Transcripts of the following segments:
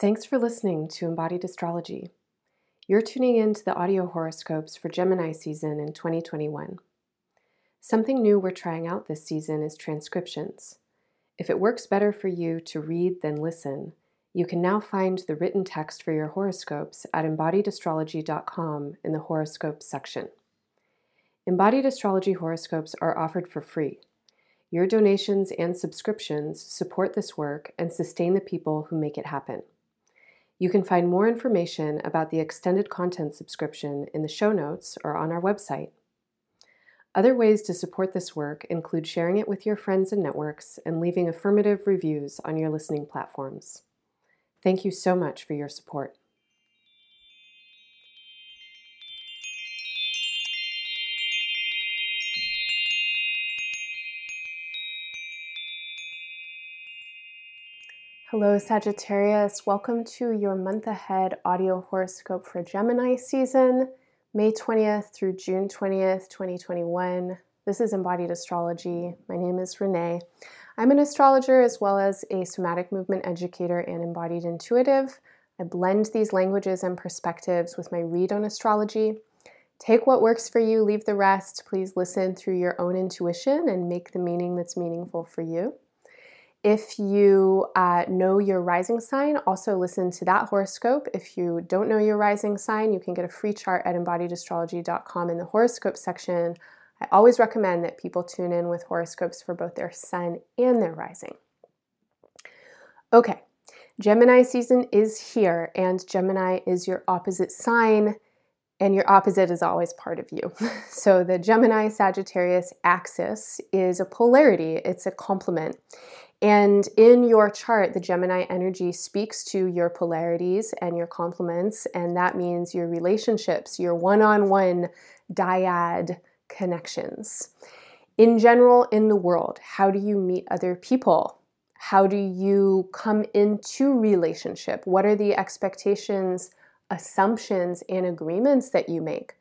Thanks for listening to Embodied Astrology. You're tuning in to the audio horoscopes for Gemini season in 2021. Something new we're trying out this season is transcriptions. If it works better for you to read than listen, you can now find the written text for your horoscopes at embodiedastrology.com in the horoscopes section. Embodied astrology horoscopes are offered for free. Your donations and subscriptions support this work and sustain the people who make it happen. You can find more information about the extended content subscription in the show notes or on our website. Other ways to support this work include sharing it with your friends and networks and leaving affirmative reviews on your listening platforms. Thank you so much for your support. Hello, Sagittarius. Welcome to your month ahead audio horoscope for Gemini season, May 20th through June 20th, 2021. This is Embodied Astrology. My name is Renee. I'm an astrologer as well as a somatic movement educator and embodied intuitive. I blend these languages and perspectives with my read on astrology. Take what works for you, leave the rest. Please listen through your own intuition and make the meaning that's meaningful for you. If you uh, know your rising sign, also listen to that horoscope. If you don't know your rising sign, you can get a free chart at embodiedastrology.com in the horoscope section. I always recommend that people tune in with horoscopes for both their sun and their rising. Okay, Gemini season is here, and Gemini is your opposite sign, and your opposite is always part of you. So the Gemini Sagittarius axis is a polarity, it's a complement. And in your chart, the Gemini energy speaks to your polarities and your complements, and that means your relationships, your one on one dyad connections. In general, in the world, how do you meet other people? How do you come into relationship? What are the expectations, assumptions, and agreements that you make?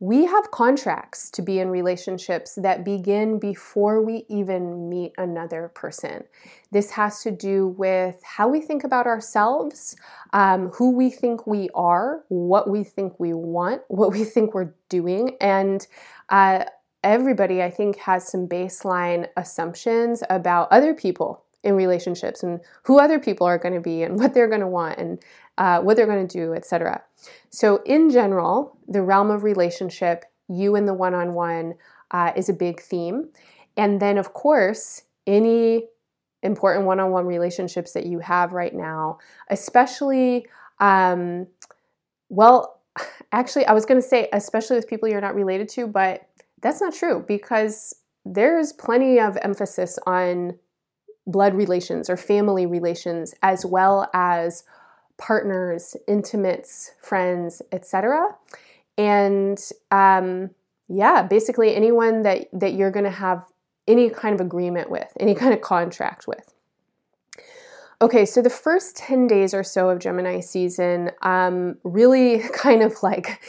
We have contracts to be in relationships that begin before we even meet another person. This has to do with how we think about ourselves, um, who we think we are, what we think we want, what we think we're doing, and uh, everybody, I think, has some baseline assumptions about other people in relationships and who other people are going to be and what they're going to want and uh, what they're going to do, etc. So, in general, the realm of relationship, you and the one on one, is a big theme. And then, of course, any important one on one relationships that you have right now, especially, um, well, actually, I was going to say, especially with people you're not related to, but that's not true because there's plenty of emphasis on blood relations or family relations as well as partners, intimates, friends, etc. And um, yeah, basically anyone that that you're going to have any kind of agreement with, any kind of contract with. Okay, so the first 10 days or so of Gemini season um, really kind of like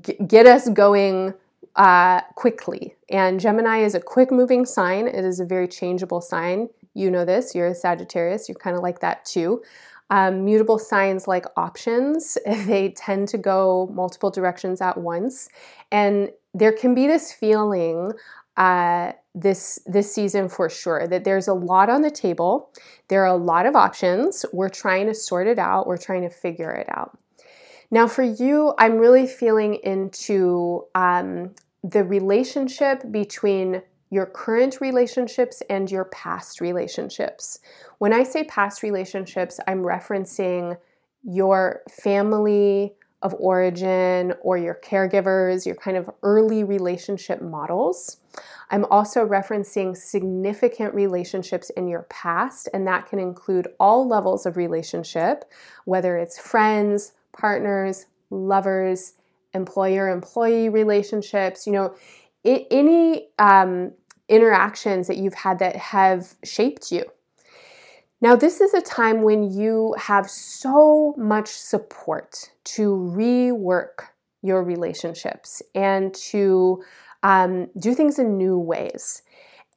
g- get us going uh, quickly. And Gemini is a quick moving sign, it is a very changeable sign. You know this, you're a Sagittarius, you're kind of like that too. Um, mutable signs like options, they tend to go multiple directions at once. And there can be this feeling uh, this this season for sure that there's a lot on the table. There are a lot of options. We're trying to sort it out. We're trying to figure it out. Now, for you, I'm really feeling into um, the relationship between your current relationships and your past relationships. When I say past relationships, I'm referencing your family, of origin or your caregivers, your kind of early relationship models. I'm also referencing significant relationships in your past, and that can include all levels of relationship, whether it's friends, partners, lovers, employer employee relationships, you know, any um, interactions that you've had that have shaped you. Now, this is a time when you have so much support to rework your relationships and to um, do things in new ways.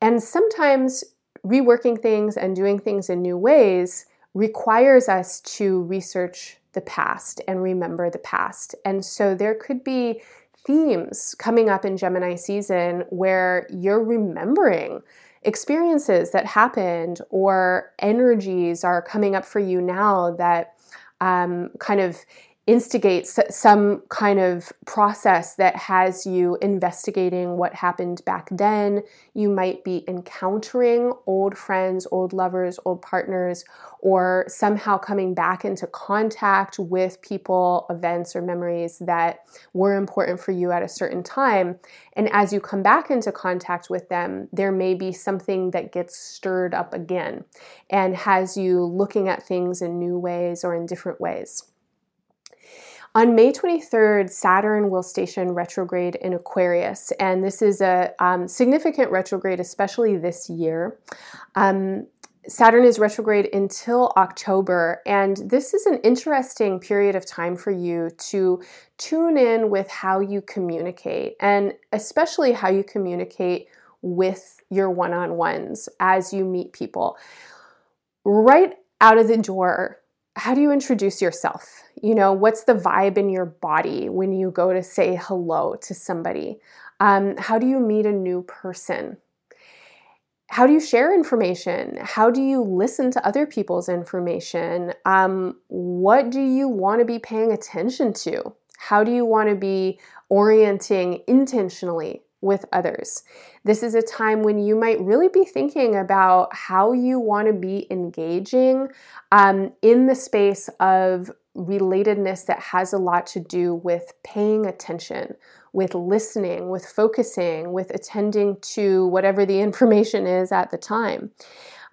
And sometimes reworking things and doing things in new ways requires us to research the past and remember the past. And so there could be themes coming up in Gemini season where you're remembering experiences that happened or energies are coming up for you now that um, kind of instigates some kind of process that has you investigating what happened back then. You might be encountering old friends, old lovers, old partners, or somehow coming back into contact with people, events, or memories that were important for you at a certain time. And as you come back into contact with them, there may be something that gets stirred up again and has you looking at things in new ways or in different ways. On May 23rd, Saturn will station retrograde in Aquarius, and this is a um, significant retrograde, especially this year. Um, Saturn is retrograde until October, and this is an interesting period of time for you to tune in with how you communicate, and especially how you communicate with your one on ones as you meet people. Right out of the door, how do you introduce yourself? You know, what's the vibe in your body when you go to say hello to somebody? Um, how do you meet a new person? How do you share information? How do you listen to other people's information? Um, what do you want to be paying attention to? How do you want to be orienting intentionally with others. This is a time when you might really be thinking about how you want to be engaging um, in the space of relatedness that has a lot to do with paying attention, with listening, with focusing, with attending to whatever the information is at the time.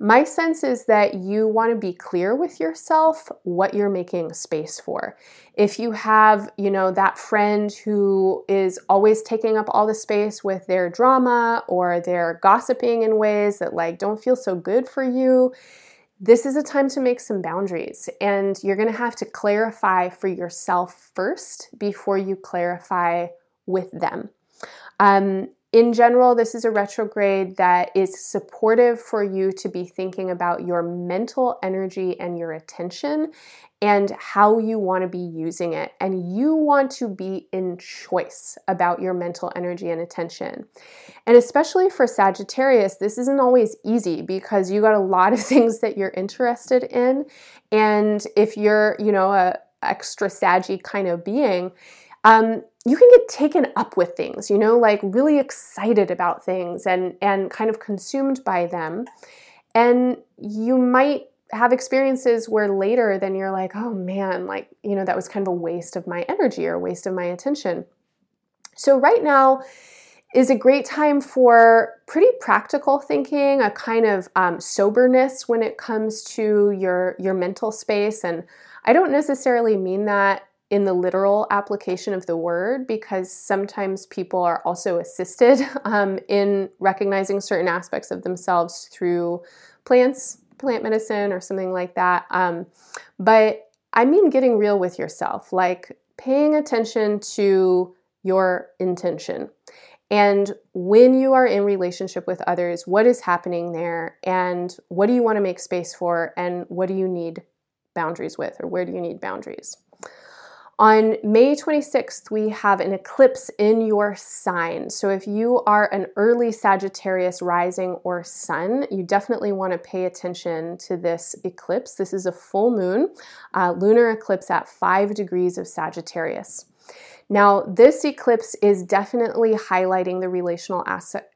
My sense is that you want to be clear with yourself what you're making space for. If you have, you know, that friend who is always taking up all the space with their drama or they're gossiping in ways that like don't feel so good for you, this is a time to make some boundaries and you're going to have to clarify for yourself first before you clarify with them. Um, in general, this is a retrograde that is supportive for you to be thinking about your mental energy and your attention and how you want to be using it. And you want to be in choice about your mental energy and attention. And especially for Sagittarius, this isn't always easy because you got a lot of things that you're interested in. And if you're, you know, a extra saggy kind of being, um, you can get taken up with things, you know, like really excited about things and and kind of consumed by them. And you might have experiences where later then you're like, "Oh man, like, you know, that was kind of a waste of my energy or a waste of my attention." So right now is a great time for pretty practical thinking, a kind of um, soberness when it comes to your your mental space. And I don't necessarily mean that in the literal application of the word because sometimes people are also assisted um, in recognizing certain aspects of themselves through plants, plant medicine, or something like that. Um, but I mean getting real with yourself, like paying attention to your intention. And when you are in relationship with others, what is happening there? And what do you want to make space for? And what do you need boundaries with? Or where do you need boundaries? On May 26th, we have an eclipse in your sign. So, if you are an early Sagittarius rising or sun, you definitely want to pay attention to this eclipse. This is a full moon, uh, lunar eclipse at 5 degrees of Sagittarius. Now, this eclipse is definitely highlighting the relational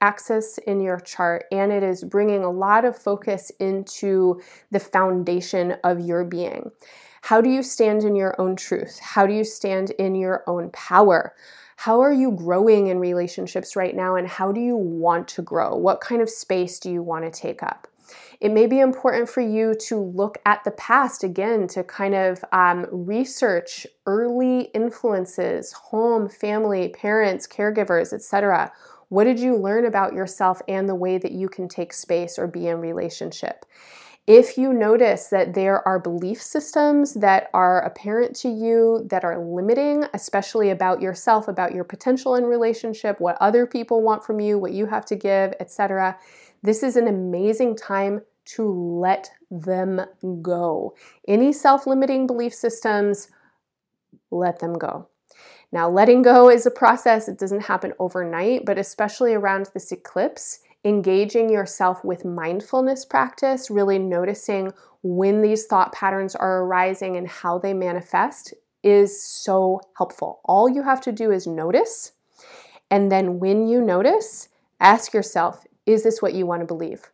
axis in your chart, and it is bringing a lot of focus into the foundation of your being How do you stand in your own truth? How do you stand in your own power? How are you growing in relationships right now, and how do you want to grow? What kind of space do you want to take up? It may be important for you to look at the past again to kind of um, research early influences, home, family, parents, caregivers, etc. What did you learn about yourself and the way that you can take space or be in relationship? If you notice that there are belief systems that are apparent to you that are limiting, especially about yourself, about your potential in relationship, what other people want from you, what you have to give, etc., this is an amazing time to let them go. Any self limiting belief systems, let them go. Now, letting go is a process, it doesn't happen overnight, but especially around this eclipse, engaging yourself with mindfulness practice, really noticing when these thought patterns are arising and how they manifest is so helpful. All you have to do is notice. And then when you notice, ask yourself, is this what you want to believe?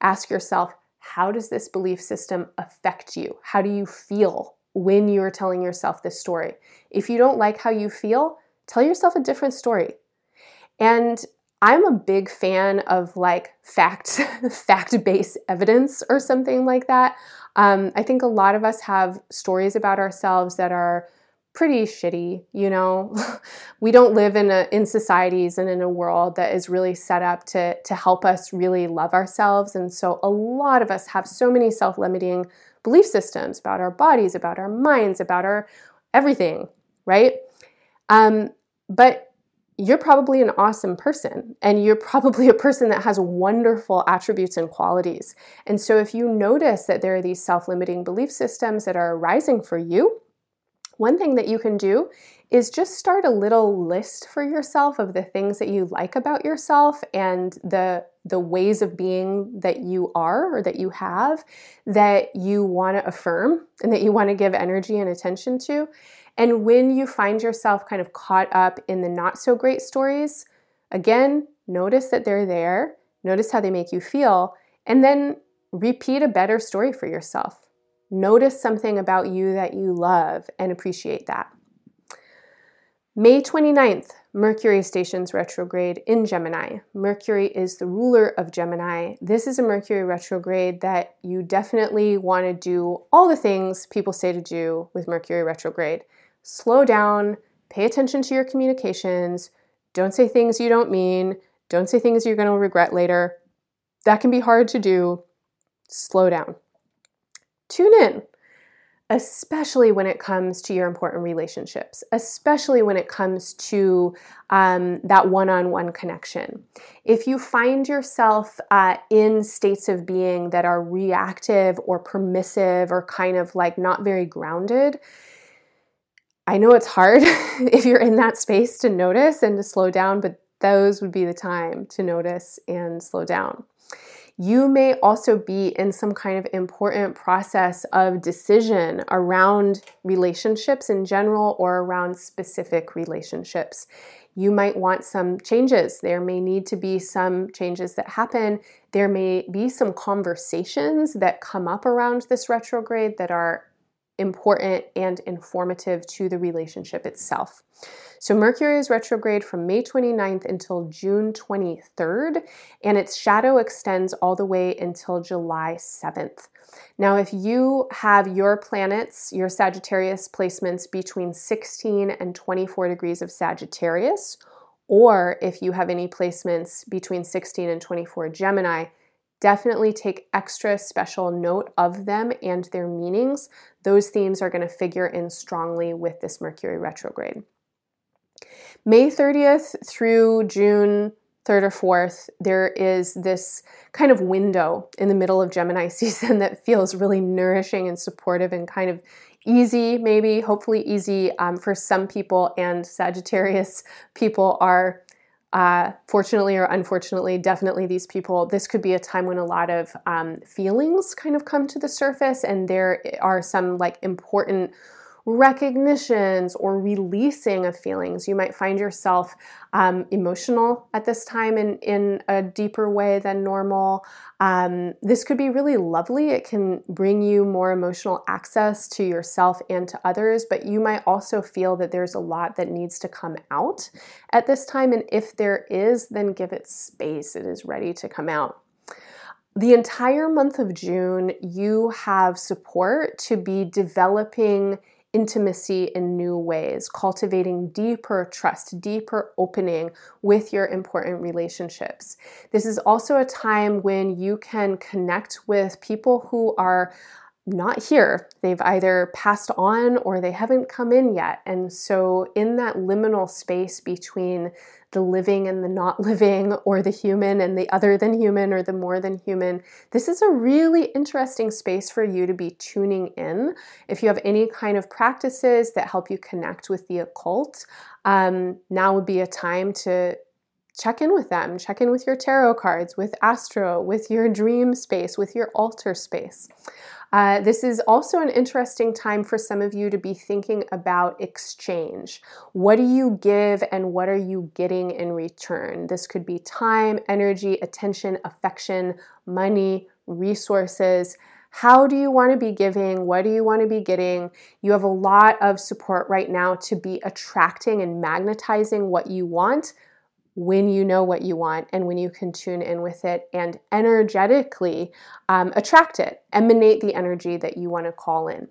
Ask yourself, how does this belief system affect you? How do you feel when you're telling yourself this story? If you don't like how you feel, tell yourself a different story. And I'm a big fan of like fact fact-based evidence or something like that. Um, I think a lot of us have stories about ourselves that are pretty shitty, you know. we don't live in a, in societies and in a world that is really set up to to help us really love ourselves and so a lot of us have so many self-limiting belief systems about our bodies, about our minds, about our everything, right? Um, but you're probably an awesome person and you're probably a person that has wonderful attributes and qualities. And so, if you notice that there are these self limiting belief systems that are arising for you, one thing that you can do is just start a little list for yourself of the things that you like about yourself and the the ways of being that you are or that you have that you want to affirm and that you want to give energy and attention to and when you find yourself kind of caught up in the not so great stories, again, notice that they're there, notice how they make you feel, and then repeat a better story for yourself. Notice something about you that you love and appreciate that. May 29th, Mercury stations retrograde in Gemini. Mercury is the ruler of Gemini. This is a Mercury retrograde that you definitely want to do all the things people say to do with Mercury retrograde slow down, pay attention to your communications, don't say things you don't mean, don't say things you're going to regret later. That can be hard to do. Slow down. Tune in, especially when it comes to your important relationships, especially when it comes to um, that one on one connection. If you find yourself uh, in states of being that are reactive or permissive or kind of like not very grounded, I know it's hard if you're in that space to notice and to slow down, but those would be the time to notice and slow down. You may also be in some kind of important process of decision around relationships in general or around specific relationships. You might want some changes. There may need to be some changes that happen. There may be some conversations that come up around this retrograde that are important and informative to the relationship itself. So, Mercury is retrograde from May 29th until June 23rd, and its shadow extends all the way until July 7th. Now, if you have your planets, your Sagittarius placements between 16 and 24 degrees of Sagittarius, or if you have any placements between 16 and 24 Gemini, definitely take extra special note of them and their meanings. Those themes are going to figure in strongly with this Mercury retrograde. May 30th through June 3rd or 4th, there is this kind of window in the middle of Gemini season that feels really nourishing and supportive and kind of easy, maybe, hopefully easy um, for some people. And Sagittarius people are uh, fortunately or unfortunately, definitely these people, this could be a time when a lot of um, feelings kind of come to the surface, and there are some like important recognitions or releasing of feelings. You might find yourself um, emotional at this time in, in a deeper way than normal. Um, this could be really lovely. It can bring you more emotional access to yourself and to others, but you might also feel that there's a lot that needs to come out at this time. And if there is, then give it space. It is ready to come out the entire month of June, you have support to be developing intimacy in new ways, cultivating deeper trust, deeper opening with your important relationships. This is also a time when you can connect with people who are not here. They've either passed on or they haven't come in yet. And so, in that liminal space between the living and the not living, or the human and the other than human, or the more than human, this is a really interesting space for you to be tuning in. If you have any kind of practices that help you connect with the occult, um, now would be a time to check in with them. Check in with your tarot cards, with Astro, with your dream space, with your altar space. Uh, this is also an interesting time for some of you to be thinking about exchange. What do you give and what are you getting in return? This could be time, energy, attention, affection, money, resources. How do you want to be giving? What do you want to be getting? You have a lot of support right now to be attracting and magnetizing what you want when you know what you want and when you can tune in with it and energetically um, attract it, emanate the energy that you want to call in.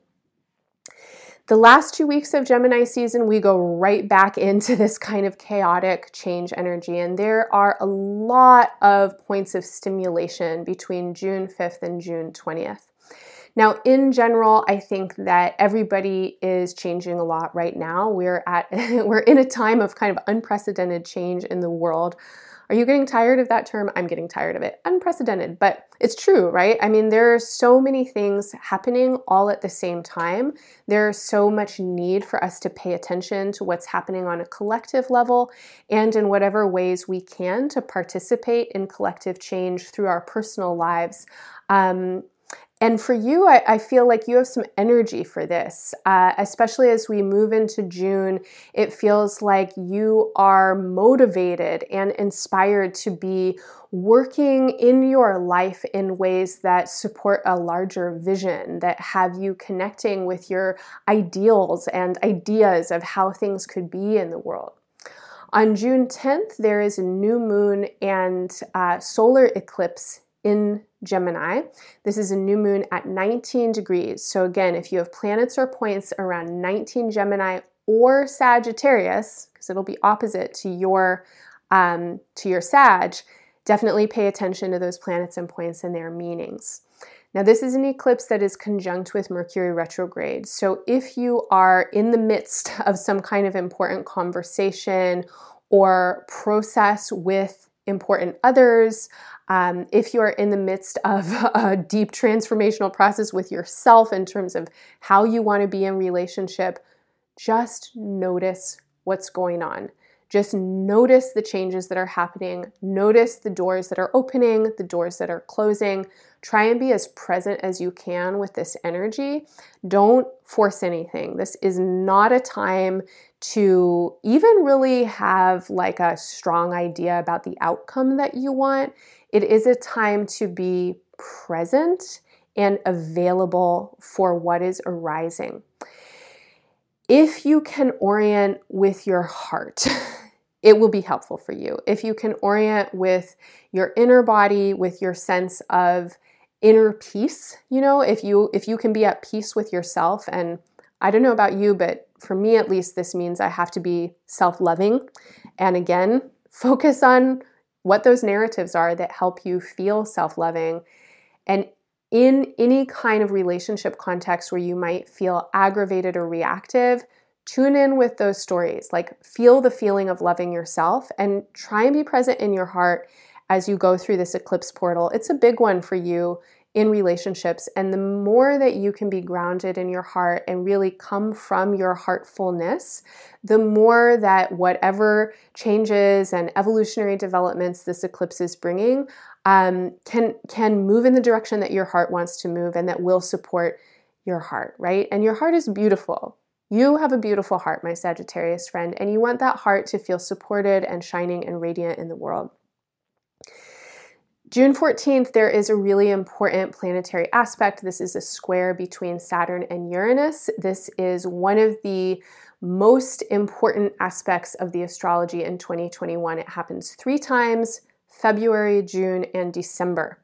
The last two weeks of Gemini season, we go right back into this kind of chaotic change energy, and there are a lot of points of stimulation between June 5th and June 20th. Now, in general, I think that everybody is changing a lot right now. We're at we're in a time of kind of unprecedented change in the world. Are you getting tired of that term? I'm getting tired of it. Unprecedented, but it's true, right? I mean, there are so many things happening all at the same time. There's so much need for us to pay attention to what's happening on a collective level and in whatever ways we can to participate in collective change through our personal lives. Um, and for you, I, I, feel like you have some energy for this, uh, especially as we move into June. It feels like you are motivated and inspired to be working in your life in ways that support a larger vision, that have you connecting with your ideals and ideas of how things could be in the world. On June 10th, there is a new moon and uh, solar eclipse in Gemini. This is a new moon at 19 degrees. So, again, if you have planets or points around 19 Gemini or Sagittarius, because it'll be opposite to your um, to your Sag, definitely pay attention to those planets and points and their meanings. Now, this is an eclipse that is conjunct with Mercury retrograde. So, if you are in the midst of some kind of important conversation or process with important others, um, if you are in the midst of a deep transformational process with yourself in terms of how you want to be in relationship, just notice what's going on. Just notice the changes that are happening. Notice the doors that are opening, the doors that are closing. Try and be as present as you can with this energy. Don't force anything. This is not a time to even really have like a strong idea about the outcome that you want. It is a time to be present and available for what is arising. If you can orient with your heart, it will be helpful for you. If you can orient with your inner body, with your sense of inner peace, you know, if you if you can be at peace with yourself and I don't know about you, but for me at least this means I have to be self-loving and again, focus on what those narratives are that help you feel self-loving and in any kind of relationship context where you might feel aggravated or reactive, Tune in with those stories, like feel the feeling of loving yourself and try and be present in your heart as you go through this eclipse portal. It's a big one for you in relationships. And the more that you can be grounded in your heart and really come from your heartfulness, the more that whatever changes and evolutionary developments this eclipse is bringing um, can can move in the direction that your heart wants to move and that will support your heart, right? And your heart is beautiful. You have a beautiful heart, my Sagittarius friend, and you want that heart to feel supported and shining and radiant in the world. June 14th, there is a really important planetary aspect. This is a square between Saturn and Uranus. This is one of the most important aspects of the astrology in 2021. It happens three times February, June, and December.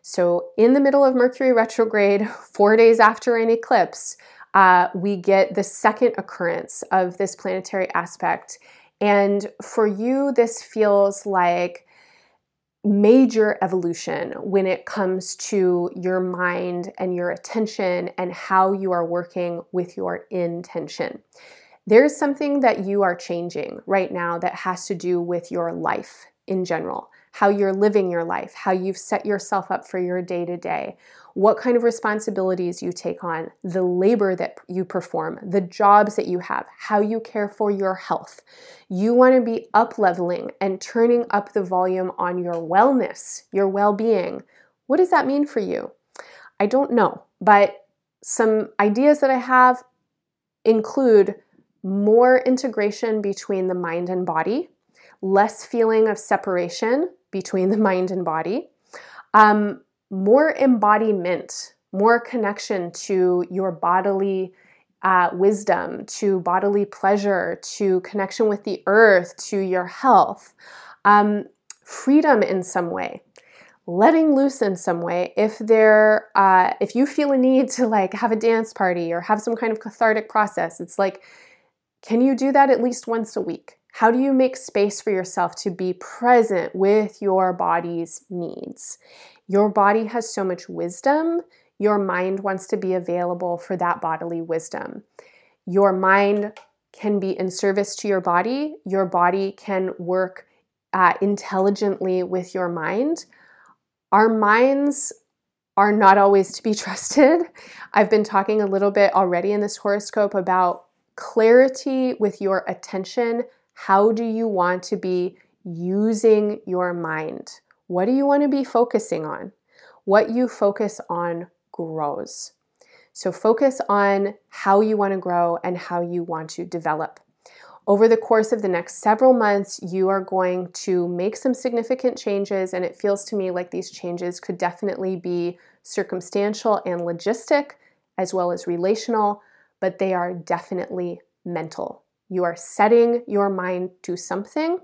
So, in the middle of Mercury retrograde, four days after an eclipse, uh, we get the second occurrence of this planetary aspect. And for you, this feels like major evolution when it comes to your mind and your attention and how you are working with your intention. There's something that you are changing right now that has to do with your life in general, how you're living your life, how you've set yourself up for your day to day, what kind of responsibilities you take on, the labor that you perform, the jobs that you have, how you care for your health. You want to be up leveling and turning up the volume on your wellness, your well being. What does that mean for you? I don't know, but some ideas that I have include more integration between the mind and body, less feeling of separation between the mind and body. Um, more embodiment, more connection to your bodily uh, wisdom, to bodily pleasure, to connection with the earth, to your health, um, freedom in some way, letting loose in some way. If there, uh, if you feel a need to like have a dance party or have some kind of cathartic process, it's like, can you do that at least once a week? How do you make space for yourself to be present with your body's needs? Your body has so much wisdom. Your mind wants to be available for that bodily wisdom. Your mind can be in service to your body. Your body can work uh, intelligently with your mind. Our minds are not always to be trusted. I've been talking a little bit already in this horoscope about clarity with your attention. How do you want to be using your mind? What do you want to be focusing on? What you focus on grows. So focus on how you want to grow and how you want to develop. Over the course of the next several months, you are going to make some significant changes, and it feels to me like these changes could definitely be circumstantial and logistic, as well as relational, but they are definitely mental. You are setting your mind to something,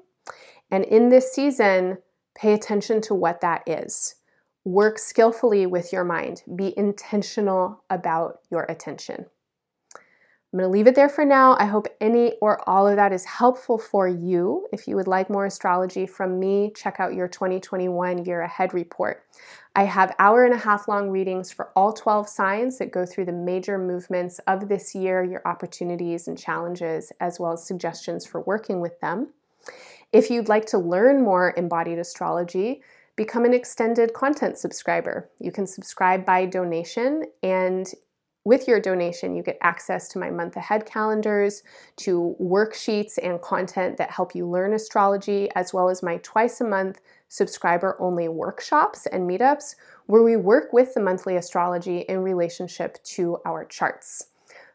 and in this season, Pay attention to what that is. Work skillfully with your mind. Be intentional about your attention. I'm going to leave it there for now. I hope any or all of that is helpful for you. If you would like more astrology from me, check out your 2021 year ahead report. I have hour and a half long readings for all 12 signs that go through the major movements of this year, your opportunities and challenges, as well as suggestions for working with them. If you'd like to learn more embodied astrology, become an extended content subscriber. You can subscribe by donation, and with your donation, you get access to my month ahead calendars, to worksheets and content that help you learn astrology, as well as my twice a month subscriber only workshops and meetups where we work with the monthly astrology in relationship to our charts.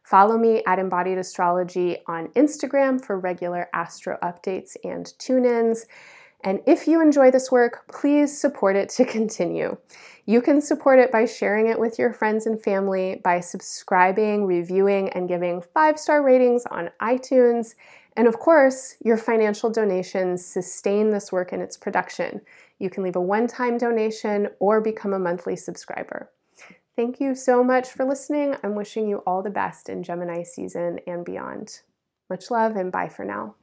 Follow me at Embodied Astrology on Instagram for regular astro updates and tune ins. And if you enjoy this work, please support it to continue. You can support it by sharing it with your friends and family, by subscribing, reviewing, and giving five star ratings on iTunes. And of course, your financial donations sustain this work and its production. You can leave a one time donation or become a monthly subscriber. Thank you so much for listening. I'm wishing you all the best in Gemini season and beyond. Much love and bye for now.